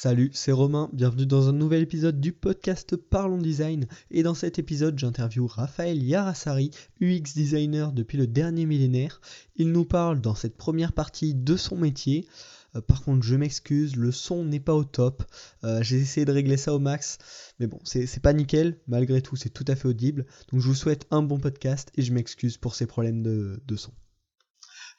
Salut, c'est Romain, bienvenue dans un nouvel épisode du podcast Parlons Design. Et dans cet épisode, j'interviewe Raphaël Yarasari, UX designer depuis le dernier millénaire. Il nous parle dans cette première partie de son métier. Euh, par contre, je m'excuse, le son n'est pas au top. Euh, j'ai essayé de régler ça au max, mais bon, c'est pas nickel. Malgré tout, c'est tout à fait audible. Donc, je vous souhaite un bon podcast et je m'excuse pour ces problèmes de son.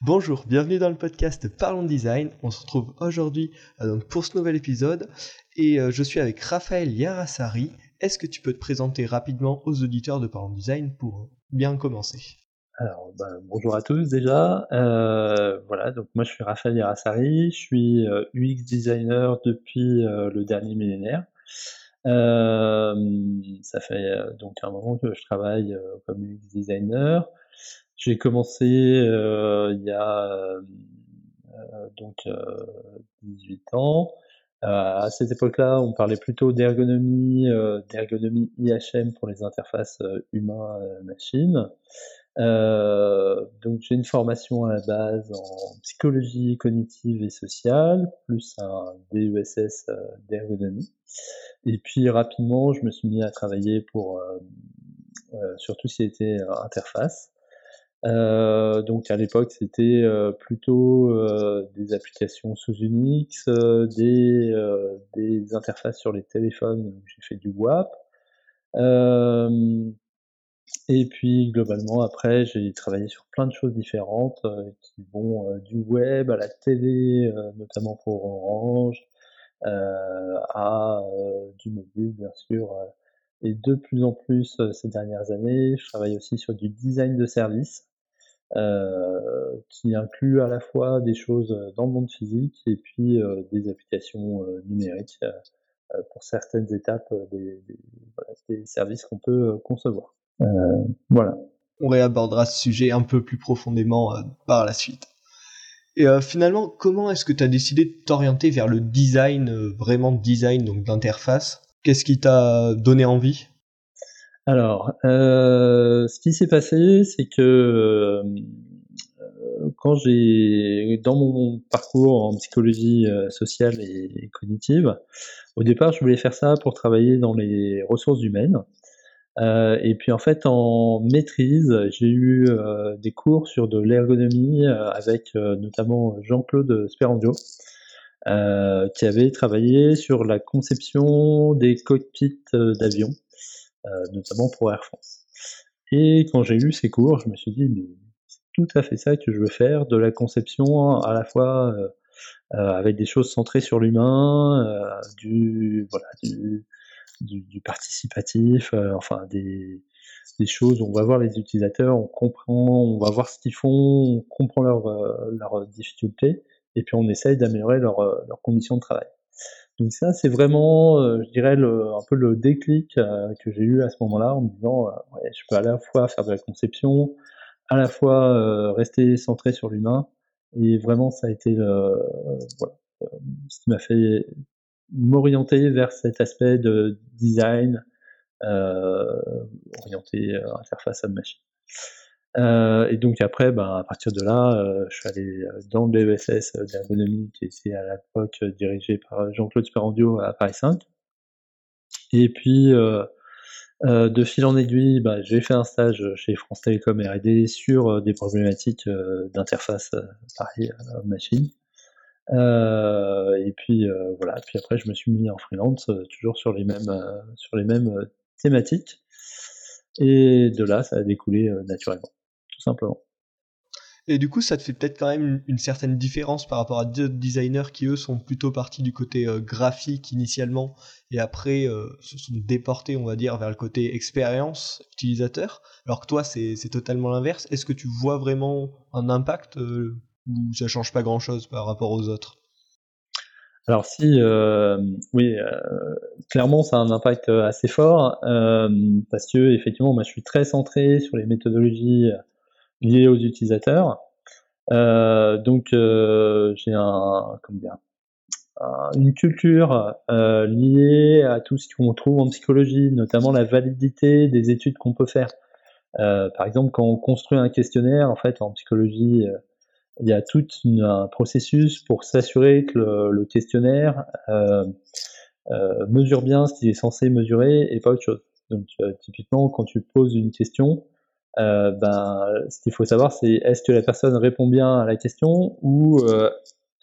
Bonjour, bienvenue dans le podcast Parlons Design. On se retrouve aujourd'hui euh, pour ce nouvel épisode et euh, je suis avec Raphaël Yarasari. Est-ce que tu peux te présenter rapidement aux auditeurs de Parlons Design pour bien commencer? Alors, ben, bonjour à tous déjà. Euh, voilà, donc moi je suis Raphaël Yarasari, je suis UX designer depuis le dernier millénaire. Ça fait donc un moment que je travaille comme UX designer. J'ai commencé euh, il y a euh, donc 18 euh, ans. à cette époque-là, on parlait plutôt d'ergonomie, d'ergonomie IHM pour les interfaces humain-machine. Donc j'ai une formation à la base en psychologie cognitive et sociale, plus un DESS d'ergonomie. Et puis rapidement, je me suis mis à travailler pour surtout si c'était interface. Euh, donc à l'époque, c'était euh, plutôt euh, des applications sous Unix, des, des interfaces sur les téléphones. J'ai fait du WAP. Et puis globalement, après, j'ai travaillé sur plein de choses différentes qui vont du web à la télé, notamment pour Orange, à du mobile, bien sûr. et de plus en plus ces dernières années, je travaille aussi sur du design de service. Euh, qui inclut à la fois des choses dans le monde physique et puis euh, des applications euh, numériques pour certaines étapes des, des, voilà, des services qu'on peut concevoir. Voilà. On réabordera ce sujet un peu plus profondément par la suite. Et finalement, comment est-ce que tu as décidé de t'orienter vers le design, vraiment design, donc d'interface? Qu'est-ce qui t'a donné envie? Alors, euh, ce qui s'est passé, c'est que euh, quand j'ai, dans mon parcours en psychologie euh, sociale et cognitive, au départ, je voulais faire ça pour travailler dans les ressources humaines. Et puis en fait, en maîtrise, j'ai eu des cours sur de l'ergonomie avec notamment Jean-Claude Sperandio, qui avait travaillé sur la conception des cockpits d'avions. Euh, notamment pour Air France. Et quand j'ai eu ces cours, je me suis dit, c'est tout à fait ça que je veux faire, de la conception à la fois euh, euh, avec des choses centrées sur l'humain, du, voilà, du, du, participatif, enfin des, des choses on va voir les utilisateurs, on comprend, on va voir ce qu'ils font, on comprend leurs leur difficultés, et puis on essaye d'améliorer leurs conditions de travail. Donc ça, c'est vraiment, euh, je dirais, le, un peu le déclic euh, que j'ai eu à ce moment-là en me disant, euh, ouais, je peux à la fois faire de la conception, à la fois rester centré sur l'humain. Et vraiment, ça a été voilà, ce qui m'a fait m'orienter vers cet aspect de design orienté interface à machine. Euh, et donc après, ben, à partir de là, euh, je suis allé euh, dans le BESS d'ergonomie qui était à l'époque dirigé par Jean-Claude Sperandio à Paris 5. Et puis, de fil en aiguille, ben, j'ai fait un stage chez France Télécom R&D sur des problématiques d'interface pareil machine. Et puis voilà. Puis après, je me suis mis en freelance, toujours sur les mêmes sur les mêmes thématiques. Et de là, ça a découlé naturellement simplement. Et du coup, ça te fait peut-être quand même une, certaine différence par rapport à d'autres designers qui, eux, sont plutôt partis du côté euh, graphique initialement et après euh, se sont déportés, on va dire, vers le côté expérience utilisateur. Alors que toi, c'est totalement l'inverse. Est-ce que tu vois vraiment un impact euh, ou ça change pas grand-chose par rapport aux autres? Alors si, oui, clairement, ça a un impact assez fort parce que effectivement, moi, je suis très centré sur les méthodologies liés aux utilisateurs. Euh, donc euh, j'ai une culture euh, liée à tout ce qu'on trouve en psychologie, notamment la validité des études qu'on peut faire. par exemple, quand on construit un questionnaire, en fait, en psychologie, il y a tout un processus pour s'assurer que le, questionnaire euh, euh, mesure bien ce qu'il est censé mesurer et pas autre chose. Donc euh, typiquement, quand tu poses une question, ben, ce qu'il faut savoir, c'est est-ce que la personne répond bien à la question ou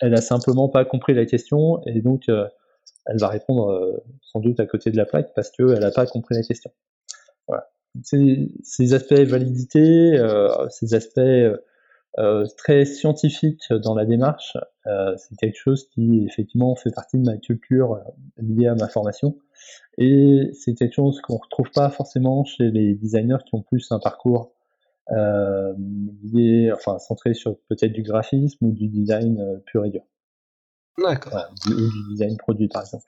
elle a simplement pas compris la question et donc elle va répondre sans doute à côté de la plaque parce qu'elle n'a pas compris la question. Voilà. Ces, ces aspects validité, ces aspects euh, très scientifique dans la démarche. Euh, c'est quelque chose qui effectivement fait partie de ma culture euh, liée à ma formation. Et c'est quelque chose qu'on retrouve pas forcément chez les designers qui ont plus un parcours euh, lié, enfin centré sur peut-être du graphisme ou du design pur et dur. D'accord. ou du design produit par exemple.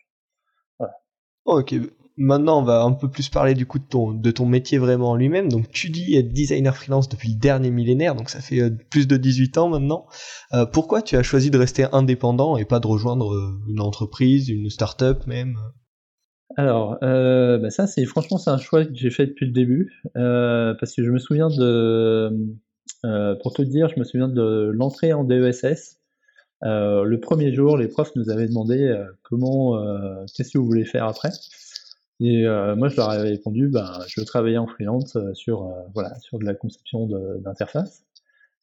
Ok, Maintenant, on va un peu plus parler du coup de ton, de ton métier vraiment en lui-même. Donc, tu dis être designer freelance depuis le dernier millénaire, donc ça fait euh, plus de 18 ans maintenant. Euh, pourquoi tu as choisi de rester indépendant et pas de rejoindre euh, une entreprise, une start-up même? Alors, bah ça, c'est franchement, c'est un choix que j'ai fait depuis le début, parce que je me souviens de, pour te dire, je me souviens de l'entrée en DESS. Le premier jour, les profs nous avaient demandé comment, qu'est-ce que vous voulez faire après. Et euh, moi, je leur avais répondu, ben, je veux travailler en freelance euh, sur, euh, voilà, sur de la conception d'interface.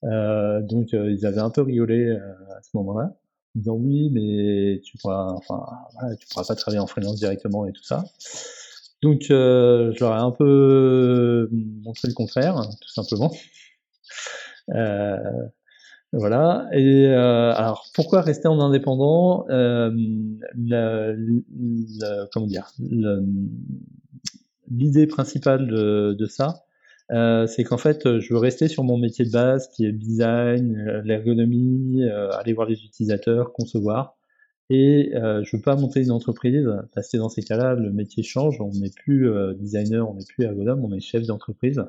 donc, ils avaient un peu rigolé à ce moment-là, en disant oui, mais tu pourras, enfin, voilà, tu pourras pas travailler en freelance directement et tout ça. Donc, je leur ai un peu montré le contraire, tout simplement. Euh, voilà. Et euh, alors, pourquoi rester en indépendant euh, Comment dire L'idée principale de, ça, euh, c'est qu'en fait, je veux rester sur mon métier de base, qui est le design, l'ergonomie, euh, aller voir les utilisateurs, concevoir. Et je veux pas monter une entreprise, parce que dans ces cas-là, le métier change. On n'est plus designer, on n'est plus ergonome, on est chef d'entreprise.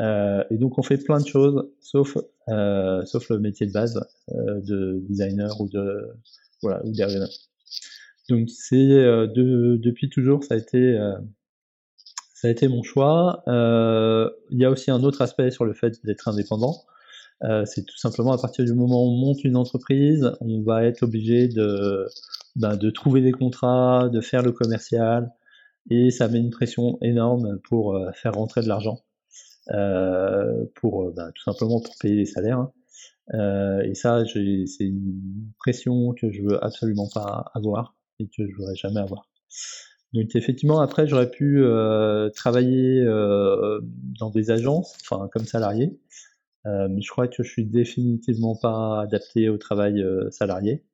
Euh, et donc on fait plein de choses, sauf euh, le métier de base euh, de designer ou de voilà ou d'ergonome. Donc c'est de, depuis toujours ça a été ça a été mon choix. Il y a aussi un autre aspect sur le fait d'être indépendant. c'est tout simplement à partir du moment où on monte une entreprise, on va être obligé de, ben, de trouver des contrats, de faire le commercial, et ça met une pression énorme pour faire rentrer de l'argent. Euh, pour euh, bah, tout simplement pour payer les salaires. Hein. Euh, et ça, c'est une pression que je veux absolument pas avoir et que je voudrais jamais avoir. Donc effectivement, après, j'aurais pu euh, travailler euh, dans des agences, enfin comme salarié, euh, mais je crois que je suis définitivement pas adapté au travail salarié.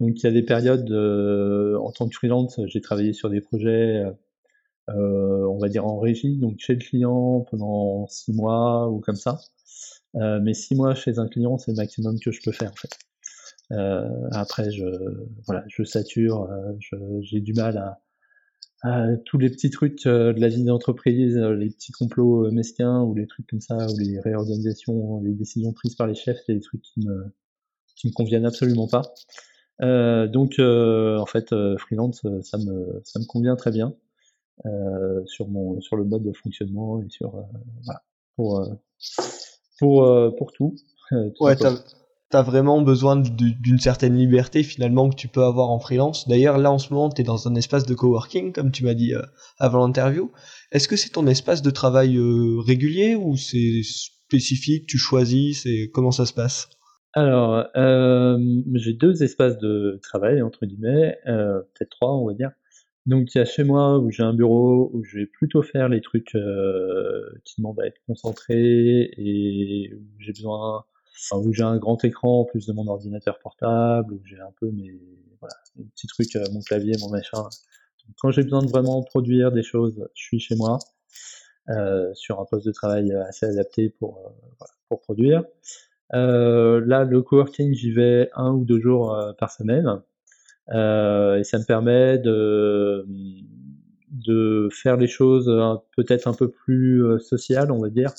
Donc il y a des périodes, en tant que freelance, j'ai travaillé sur des projets euh, on va dire en régie, donc chez le client pendant six mois ou comme ça. Euh, mais six mois chez un client, c'est le maximum que je peux faire en fait. Euh, après, je, voilà, je sature, j'ai du mal à, à, tous les petits trucs de la vie d'entreprise, les petits complots mesquins ou les trucs comme ça, ou les réorganisations, les décisions prises par les chefs, c'est des trucs qui me, qui me conviennent absolument pas. Euh, donc, euh, en fait, freelance, ça me, ça me convient très bien. Euh, sur mon sur le mode de fonctionnement et sur euh, voilà pour euh, pour pour tout. ouais, t'as as vraiment besoin d'une certaine liberté finalement que tu peux avoir en freelance. D'ailleurs, là en ce moment, tu es dans un espace de coworking, comme tu m'as dit avant l'interview. Est-ce que c'est ton espace de travail régulier ou c'est spécifique, tu choisis, c'est comment ça se passe? Alors, euh, j'ai deux espaces de travail entre guillemets, euh, peut-être trois, on va dire. Donc il y a chez moi où j'ai un bureau où je vais plutôt faire les trucs euh, qui demandent à être concentré et où j'ai besoin, enfin, où j'ai un grand écran en plus de mon ordinateur portable, où j'ai un peu mes, voilà, mes petits trucs, euh, mon clavier, mon machin. quand j'ai besoin de vraiment produire des choses, je suis chez moi euh, sur un poste de travail assez adapté pour voilà, pour produire. là, le coworking, j'y vais un ou deux jours par semaine. Euh, et ça me permet de, de faire les choses peut-être un peu plus euh, sociales, on va dire.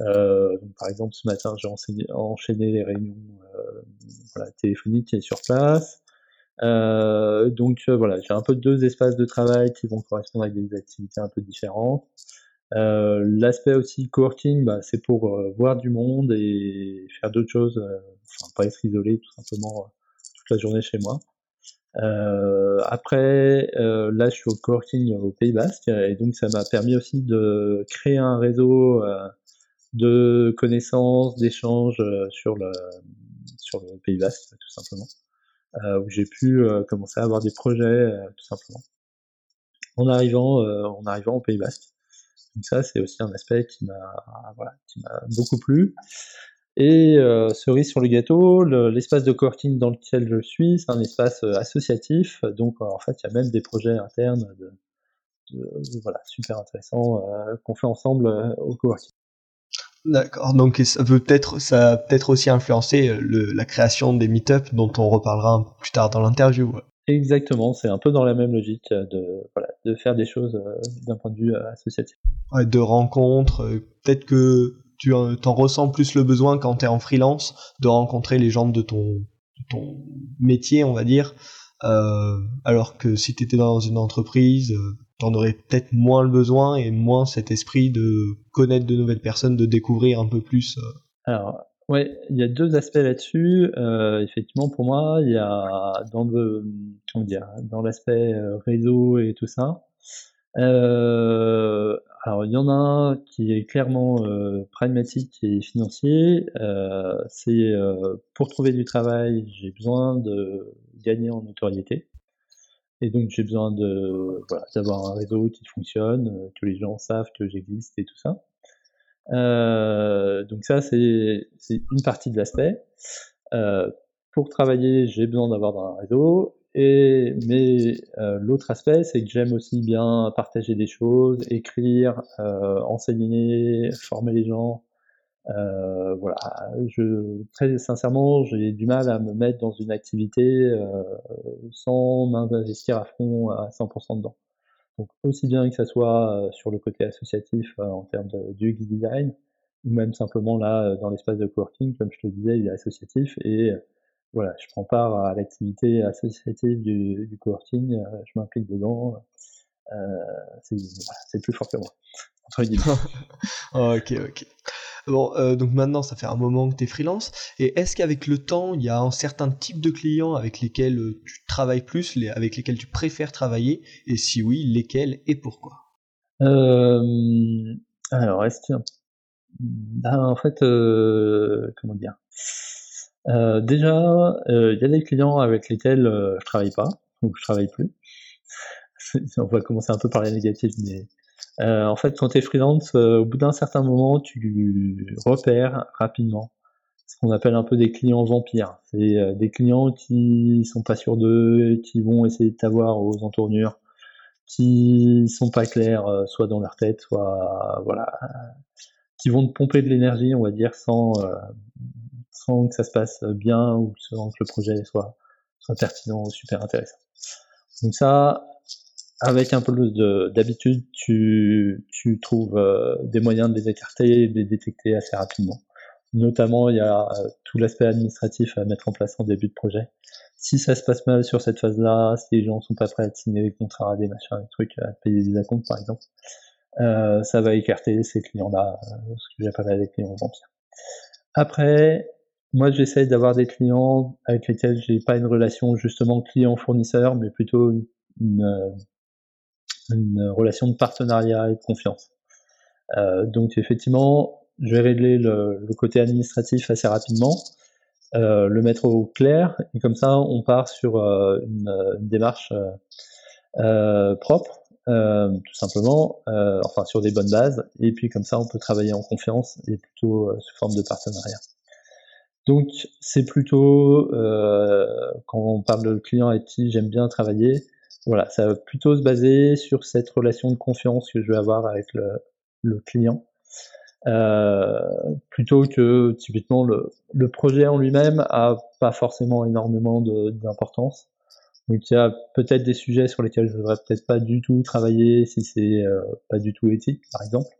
Euh, par exemple, ce matin, j'ai enchaîné les réunions euh, voilà, téléphoniques et sur place. Euh, donc voilà, j'ai un peu deux espaces de travail qui vont correspondre avec des activités un peu différentes. L'aspect aussi coworking, bah, c'est pour voir du monde et faire d'autres choses, enfin pas être isolé tout simplement toute la journée chez moi. Après, là, je suis au coworking au Pays Basque et donc ça m'a permis aussi de créer un réseau de connaissances, d'échanges sur le sur le Pays Basque tout simplement, où j'ai pu commencer à avoir des projets tout simplement en arrivant en arrivant au Pays Basque. Donc ça, c'est aussi un aspect qui m'a voilà, qui m'a beaucoup plu. Et euh, cerise sur le gâteau, l'espace de coworking dans lequel je suis, c'est un espace euh, associatif. Donc en fait, il y a même des projets internes de, voilà, super intéressants euh, qu'on fait ensemble au coworking. D'accord, donc ça peut ça peut-être aussi influencé la création des meet-up dont on reparlera un peu plus tard dans l'interview. Exactement, c'est un peu dans la même logique de, voilà, de faire des choses d'un point de vue associatif. Ouais, de rencontres, peut-être que tu t'en ressens plus le besoin quand tu es en freelance de rencontrer les gens de ton, ton métier, on va dire, euh, alors que si tu étais dans une entreprise, euh, tu en aurais peut-être moins le besoin et moins cet esprit de connaître de nouvelles personnes, de découvrir un peu plus. Euh. Alors, ouais, il y a deux aspects là-dessus. effectivement, pour moi, il y a dans l'aspect réseau et tout ça. Euh, alors il y en a un qui est clairement euh, pragmatique et financier. Euh, c'est euh, pour trouver du travail, j'ai besoin de gagner en notoriété. Et donc j'ai besoin de voilà, d'avoir un réseau qui fonctionne, euh, que les gens savent que j'existe et tout ça. Donc ça c'est une partie de l'aspect. pour travailler, j'ai besoin d'avoir un réseau et, mais euh, l'autre aspect, c'est que j'aime aussi bien partager des choses, écrire, euh, enseigner, former les gens. Euh, voilà, je, très sincèrement, j'ai du mal à me mettre dans une activité euh, sans m'investir à fond à 100% dedans. Donc aussi bien que ça soit euh, sur le côté associatif euh, en termes de, du design, ou même simplement là dans l'espace de coworking, comme je te disais, il est associatif et voilà, je prends part à l'activité associative du, du coworking, euh, je m'implique dedans. Euh, c'est plus fort que moi. ok, ok. Bon, euh, donc maintenant, ça fait un moment que tu es freelance. Et est-ce qu'avec le temps, il y a un certain type de clients avec lesquels euh, tu travailles plus, les, avec lesquels tu préfères travailler Et si oui, lesquels et pourquoi? Euh, Alors, est-ce que. Ben, en fait, euh, comment dire? Euh, déjà, euh, il y a des clients avec lesquels euh, je travaille pas, ou je travaille plus. On va commencer un peu par les négatifs, mais en fait, quand tu es freelance, au bout d'un certain moment, tu repères rapidement ce qu'on appelle un peu des clients vampires. C'est des clients qui sont pas sûrs d'eux, qui vont essayer de t'avoir aux entournures, qui sont pas clairs, soit dans leur tête, soit voilà, qui vont te pomper de l'énergie, on va dire, sans sans que ça se passe bien ou sans que le projet soit, pertinent ou super intéressant. Donc ça, avec un peu d'habitude, tu, tu trouves euh, des moyens de les écarter et de les détecter assez rapidement. Notamment, il y a euh, tout l'aspect administratif à mettre en place en début de projet. Si ça se passe mal sur cette phase-là, si les gens sont pas prêts à signer des contrats, des machins, des trucs, à payer des acomptes par exemple, euh, ça va écarter ces clients-là, ce que j'appelle les clients vampires. Après, moi, j'essaye d'avoir des clients avec lesquels j'ai pas une relation justement client-fournisseur, mais plutôt une, une, relation de partenariat et de confiance. Euh, donc, effectivement, je vais régler le, le côté administratif assez rapidement, euh, le mettre au clair, et comme ça, on part sur euh, une, une, démarche euh, euh, propre. tout simplement, enfin sur des bonnes bases, et puis comme ça on peut travailler en confiance et plutôt sous forme de partenariat. Donc c'est plutôt, euh, quand on parle de client avec qui j'aime bien travailler, voilà, ça va plutôt se baser sur cette relation de confiance que je vais avoir avec le, client. Euh, plutôt que typiquement le, projet en lui-même a pas forcément énormément d'importance. Donc il y a peut-être des sujets sur lesquels je ne voudrais peut-être pas du tout travailler si c'est euh, pas du tout éthique, par exemple.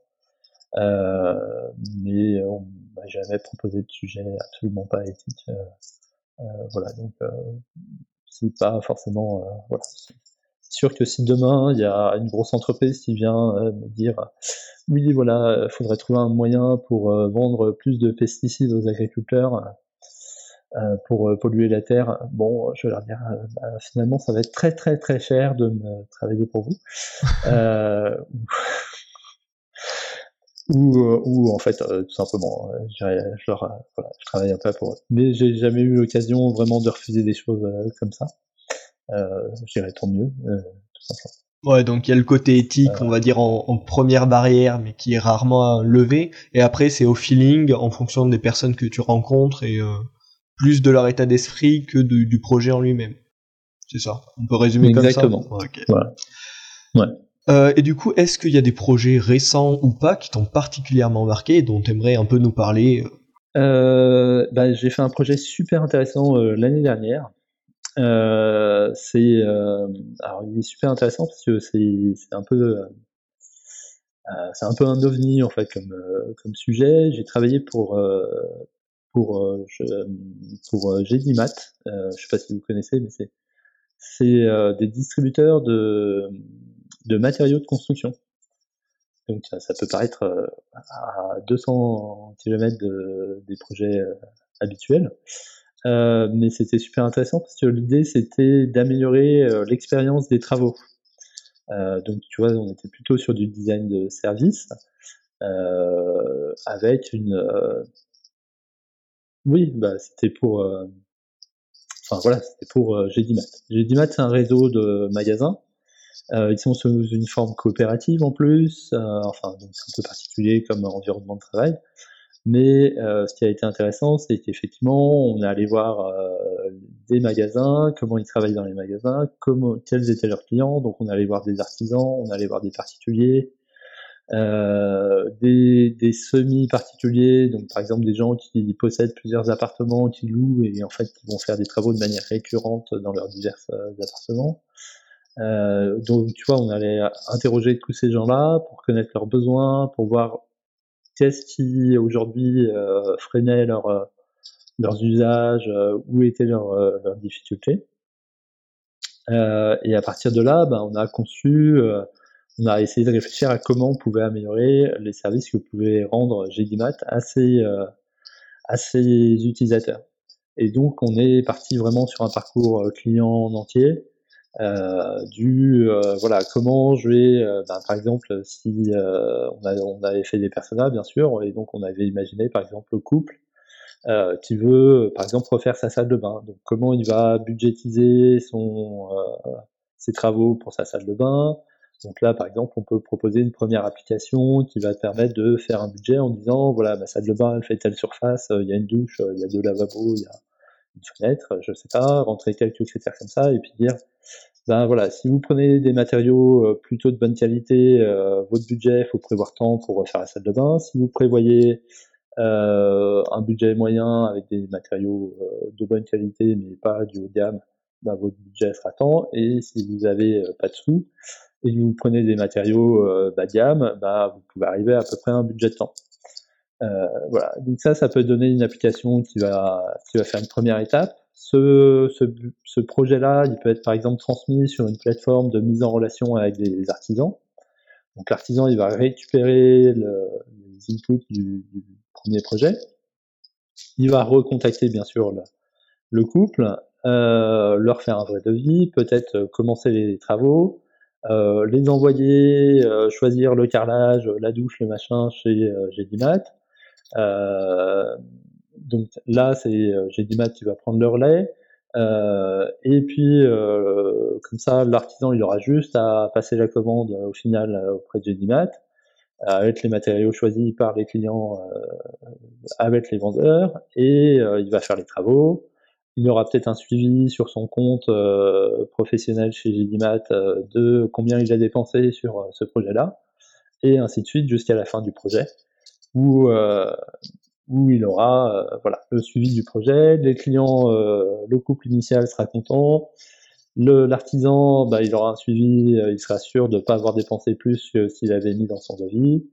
Mais on m'a jamais proposé de sujet absolument pas éthique. Euh, euh, voilà, donc c'est pas forcément voilà. C'est sûr que si demain il y a une grosse entreprise qui vient me dire oui voilà, faudrait trouver un moyen pour vendre plus de pesticides aux agriculteurs, pour polluer la terre. Bon, je leur dire, bah, finalement, ça va être très très très cher de me travailler pour vous. Ou, ou en fait, tout simplement, je, leur, voilà, je travaille un peu pour eux. Mais j'ai jamais eu l'occasion vraiment de refuser des choses comme ça. je dirais tant mieux, tout simplement. Ouais, donc il y a le côté éthique, on va dire en, première barrière, mais qui est rarement levé. Et après, c'est au feeling, en fonction des personnes que tu rencontres et euh, plus de leur état d'esprit que du projet en lui-même. C'est ça. On peut résumer comme ça? Exactement. Ouais. Euh, et du coup, est-ce qu'il y a des projets récents ou pas qui t'ont particulièrement marqué et dont tu aimerais un peu nous parler euh, bah, J'ai fait un projet super intéressant l'année dernière. Euh, c'est euh, il est super intéressant parce que c'est un peu euh, c'est un peu un ovni en fait comme comme sujet. J'ai travaillé pour pour je, pour GDMAT. je sais pas si vous connaissez, mais c'est c'est des distributeurs de de matériaux de construction. Donc ça, peut paraître à 200 km de, des projets habituels. Euh, mais c'était super intéressant parce que l'idée c'était d'améliorer euh, l'expérience des travaux. Euh, donc tu vois, on était plutôt sur du design de service avec une. oui, bah c'était pour. Enfin voilà, c'était pour GDMAT. GDMAT c'est un réseau de magasins. Ils sont sous une forme coopérative en plus. enfin donc c'est un peu particulier comme environnement de travail. Mais euh, ce qui a été intéressant, c'est qu'effectivement, on est allé voir euh, des magasins, comment ils travaillent dans les magasins, comment, quels étaient leurs clients. Donc, on est allé voir des artisans, on est allé voir des particuliers, euh, des, des semi-particuliers, donc par exemple des gens qui possèdent plusieurs appartements, qui louent et en fait qui vont faire des travaux de manière récurrente dans leurs divers euh, appartements. Euh, donc tu vois, on allait interroger tous ces gens-là pour connaître leurs besoins, pour voir qu'est-ce qui aujourd'hui euh, freinait leur, euh, leurs usages, euh, où étaient leurs, leurs difficultés. et à partir de là, ben, on a conçu, on a essayé de réfléchir à comment on pouvait améliorer les services que pouvait rendre GDMAT à ses, à ses utilisateurs. Et donc, on est parti vraiment sur un parcours client en entier, euh, du euh, voilà comment je vais euh, ben, par exemple si on, a, on, avait fait des personnages bien sûr et donc on avait imaginé par exemple le couple qui veut par exemple refaire sa salle de bain. Donc comment il va budgétiser son ses travaux pour sa salle de bain? Donc là, par exemple, on peut proposer une première application qui va permettre de faire un budget en disant, voilà, ma salle de bain, elle fait telle surface, il y a une douche, il y a deux lavabos, il y a une fenêtre, je sais pas, rentrer quelques critères comme ça, et puis dire, ben voilà, si vous prenez des matériaux euh, plutôt de bonne qualité, euh, votre budget, il faut prévoir tant pour refaire la salle de bain. Si vous prévoyez euh, un budget moyen avec des matériaux de bonne qualité mais pas du haut de gamme, ben votre budget sera tant. Et si vous avez pas de sous et que vous prenez des matériaux bas de gamme, ben vous pouvez arriver à peu près à un budget de temps. Voilà, donc ça, ça peut donner une application qui va qui va faire une première étape. Ce, ce, ce projet-là, il peut être par exemple transmis sur une plateforme de mise en relation avec des artisans. Donc l'artisan, il va récupérer le, les inputs du, du, premier projet. Il va recontacter bien sûr le, le couple, euh, leur faire un vrai devis, peut-être commencer les travaux, euh, les envoyer, euh, choisir le carrelage, la douche, le machin chez euh, Gédimat. Euh, donc là, c'est euh, j'ai du mat qui va prendre le relais. Euh, et puis, euh, comme ça, l'artisan, il aura juste à passer la commande au final auprès de Gedimat, avec les matériaux choisis par les clients, avec les vendeurs, et il va faire les travaux. Il aura peut-être un suivi sur son compte professionnel chez Gedimat de combien il a dépensé sur ce projet-là, et ainsi de suite jusqu'à la fin du projet, où où il aura euh, voilà, le suivi du projet, les clients, euh, le couple initial sera content, l'artisan, bah, il aura un suivi, euh, il sera sûr de ne pas avoir dépensé plus que s'il avait mis dans son devis,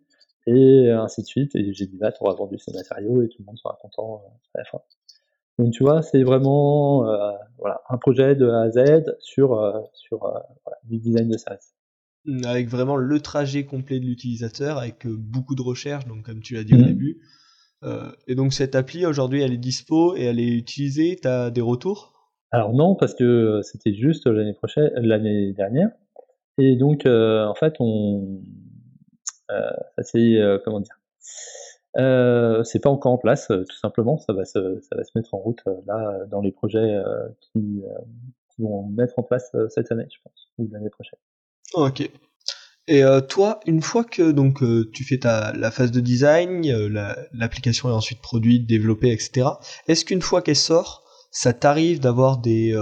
et ainsi de suite. Et tu aura vendu ses matériaux et tout le monde sera content à la fin. Donc tu vois, c'est vraiment voilà, un projet de A à Z sur, sur voilà, du design de service. Avec vraiment le trajet complet de l'utilisateur, avec beaucoup de recherches, donc comme tu l'as dit au mmh. début, et donc cette appli aujourd'hui elle est dispo et elle est utilisée, tu as des retours? Alors non, parce que c'était juste l'année prochaine, l'année dernière. Et donc en fait on ça c'est comment dire? Euh, c'est pas encore en place, tout simplement. Ça va se, ça va se mettre en route là dans les projets qui, qui, vont mettre en place cette année, je pense, ou l'année prochaine. Ok. Et euh, toi, une fois que donc euh, tu fais ta la phase de design, euh, l'application est ensuite produite, développée, etc. Est-ce qu'une fois qu'elle sort, ça t'arrive d'avoir des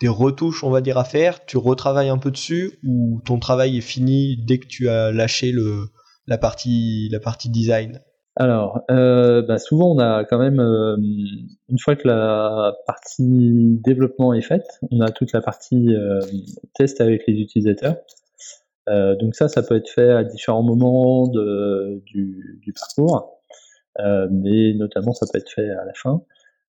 des retouches, on va dire, à faire Tu retravailles un peu dessus ou ton travail est fini dès que tu as lâché le la partie la partie design? Alors, bah souvent on a quand même, une fois que la partie développement est faite, on a toute la partie test avec les utilisateurs. Euh, donc ça, ça peut être fait à différents moments de, du, du, parcours, euh, mais notamment ça peut être fait à la fin.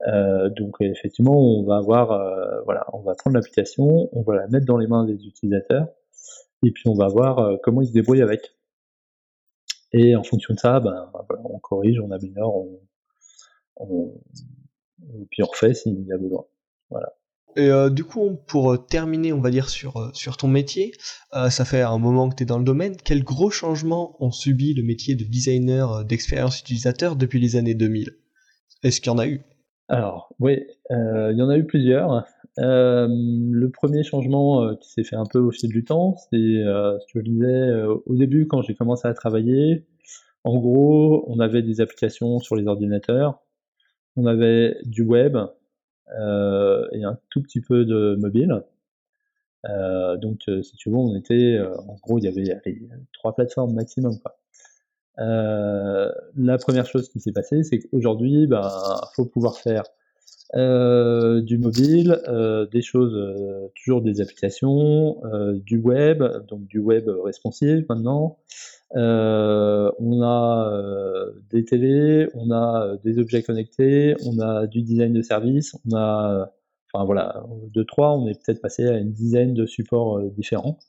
Euh, donc effectivement, on va avoir, euh, voilà, on va prendre l'application, on va la mettre dans les mains des utilisateurs, et puis on va voir euh, comment ils se débrouillent avec. Et en fonction de ça, ben, on corrige, on améliore, on, on, et puis on refait s'il y a besoin. Voilà. Et euh, du coup, pour euh, terminer, on va dire sur, euh, sur ton métier, ça fait un moment que tu es dans le domaine. Quels gros changements ont subi le métier de designer d'expérience utilisateur depuis les années 2000 Est-ce qu'il y en a eu? Alors, oui, il y en a eu plusieurs. Le premier changement qui s'est fait un peu au fil du temps, c'est ce que je disais au début quand j'ai commencé à travailler. En gros, on avait des applications sur les ordinateurs, on avait du web, euh, et un tout petit peu de mobile. Euh, donc, euh, si tu veux, on était, en gros, il y avait trois plateformes maximum. Quoi. Euh, la première chose qui s'est passée, c'est qu'aujourd'hui, ben, faut pouvoir faire euh, du mobile, euh, des choses, toujours des applications, du web, donc du web responsive maintenant, euh, on a euh, des télés, on a euh, des objets connectés, on a du design de service, on a, enfin voilà, de trois, on est peut-être passé à une dizaine de supports différents,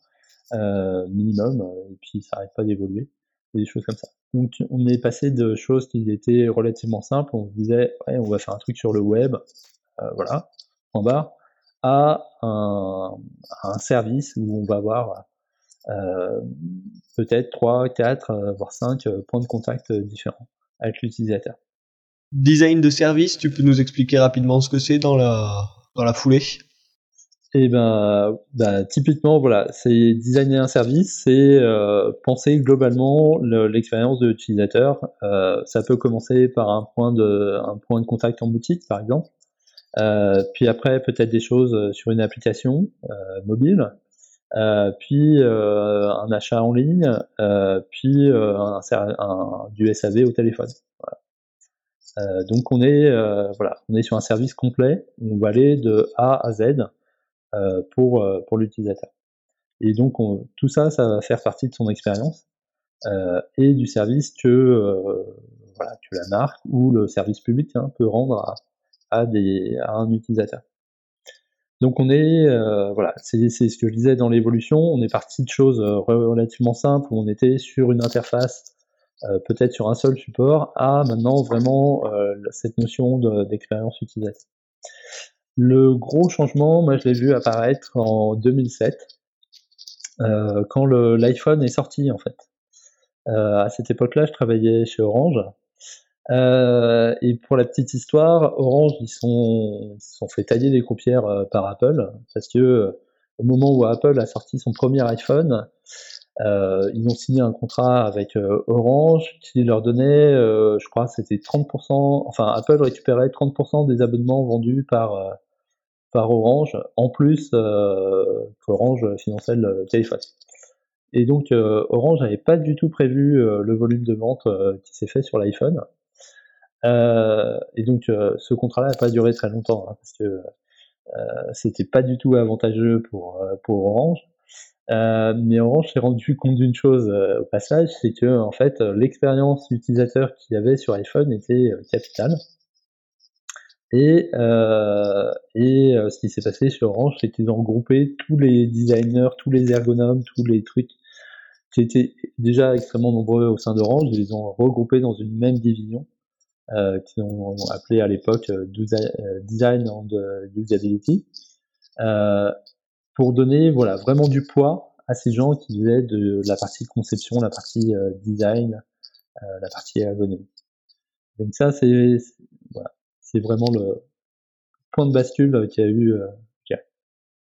minimum, et puis ça n'arrête pas d'évoluer, des choses comme ça. Donc on est passé de choses qui étaient relativement simples, on se disait, on va faire un truc sur le web, voilà, en bas, à un, service où on va avoir euh, peut-être 3, 4, euh, voire 5 euh, points de contact différents avec l'utilisateur. Design de service, tu peux nous expliquer rapidement ce que c'est dans la foulée? Et ben, bah, typiquement, voilà, c'est designer un service, c'est euh, penser globalement l'expérience de l'utilisateur. Euh, ça peut commencer par un point de, un point de contact en boutique, par exemple. Euh, puis après, peut-être des choses sur une application mobile. Euh, puis euh, un achat en ligne, euh, puis un, un, du SAV au téléphone. Voilà. donc on est voilà, on est sur un service complet. On va aller de A à Z pour pour l'utilisateur. Et donc on, tout ça, ça va faire partie de son expérience et du service que voilà que la marque ou le service public hein, peut rendre à, des, à un utilisateur. Donc on est, euh, voilà, c'est ce que je disais dans l'évolution, on est parti de choses euh, relativement simples, où on était sur une interface, euh, peut-être sur un seul support, à maintenant vraiment cette notion d'expérience utilisateur. Le gros changement, moi je l'ai vu apparaître en 2007, quand l'iPhone est sorti en fait. à cette époque-là, je travaillais chez Orange, euh, et pour la petite histoire, Orange, ils sont, ils sont fait tailler les croupières euh, par Apple parce que euh, au moment où Apple a sorti son premier iPhone, euh, ils ont signé un contrat avec Orange qui leur donnait, je crois, c'était 30%. Enfin, Apple récupérait 30% des abonnements vendus par par Orange, en plus qu'Orange finançait le téléphone. Et donc Orange n'avait pas du tout prévu le volume de vente qui s'est fait sur l'iPhone. Euh, et donc euh, ce contrat-là n'a pas duré très longtemps hein, parce que euh, c'était pas du tout avantageux pour pour Orange. mais Orange s'est rendu compte d'une chose au passage, c'est que en fait l'expérience utilisateur qu'il y avait sur iPhone était capitale. Et, euh, et ce qui s'est passé sur Orange, c'est qu'ils ont regroupé tous les designers, tous les ergonomes, tous les trucs qui étaient déjà extrêmement nombreux au sein d'Orange, ils les ont regroupés dans une même division qui ont appelé à l'époque Design and Usability, pour donner voilà vraiment du poids à ces gens qui faisaient de la partie conception, la partie design, la partie ergonomie. Donc ça, c'est c'est vraiment le point de bascule qui a eu.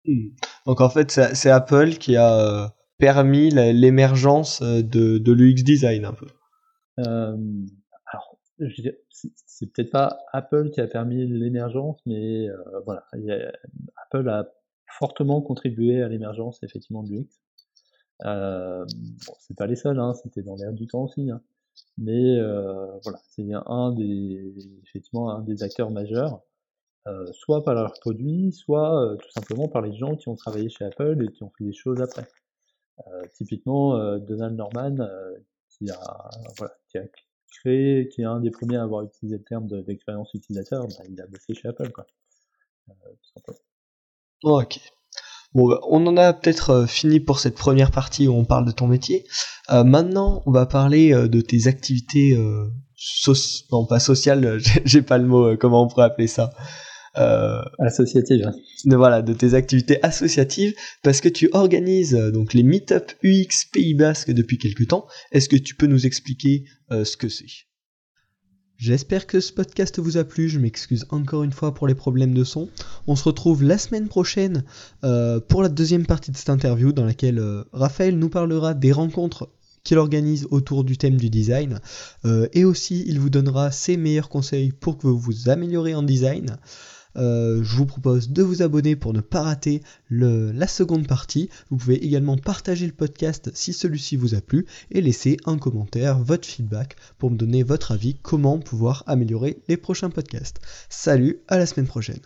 Hmm. Donc en fait, c'est Apple qui a permis l'émergence de, de l'UX design un peu. Euh, alors, c'est peut-être pas Apple qui a permis l'émergence, mais euh, voilà, Apple a fortement contribué à l'émergence effectivement de l'UX. Euh, bon, c'est pas les seuls, hein, c'était dans l'air du temps aussi, hein. Mais euh, voilà, c'est un des effectivement un des acteurs majeurs, euh, soit par leurs produits, soit euh, tout simplement par les gens qui ont travaillé chez Apple et qui ont fait des choses après. Euh, typiquement, euh, Donald Norman, euh, qui, a, voilà, qui a créé, qui est un des premiers à avoir utilisé le terme d'expérience utilisateur, bah, il a bossé chez Apple. Quoi. Ok. Bon, bah, on en a peut-être fini pour cette première partie où on parle de ton métier. Euh, maintenant, on va parler de tes activités euh, non pas sociales, j'ai pas le mot, comment on pourrait appeler ça euh, associative. De, voilà, de tes activités associatives, parce que tu organises euh, donc les Meetup UX Pays Basque depuis quelques temps. Est-ce que tu peux nous expliquer euh, ce que c'est? J'espère que ce podcast vous a plu, je m'excuse encore une fois pour les problèmes de son. On se retrouve la semaine prochaine euh, pour la deuxième partie de cette interview dans laquelle euh, Raphaël nous parlera des rencontres qu'il organise autour du thème du design euh, et aussi il vous donnera ses meilleurs conseils pour que vous vous améliorez en design. Euh, je vous propose de vous abonner pour ne pas rater la seconde partie. Vous pouvez également partager le podcast si celui-ci vous a plu et laisser un commentaire, votre feedback pour me donner votre avis, comment pouvoir améliorer les prochains podcasts. Salut, à la semaine prochaine.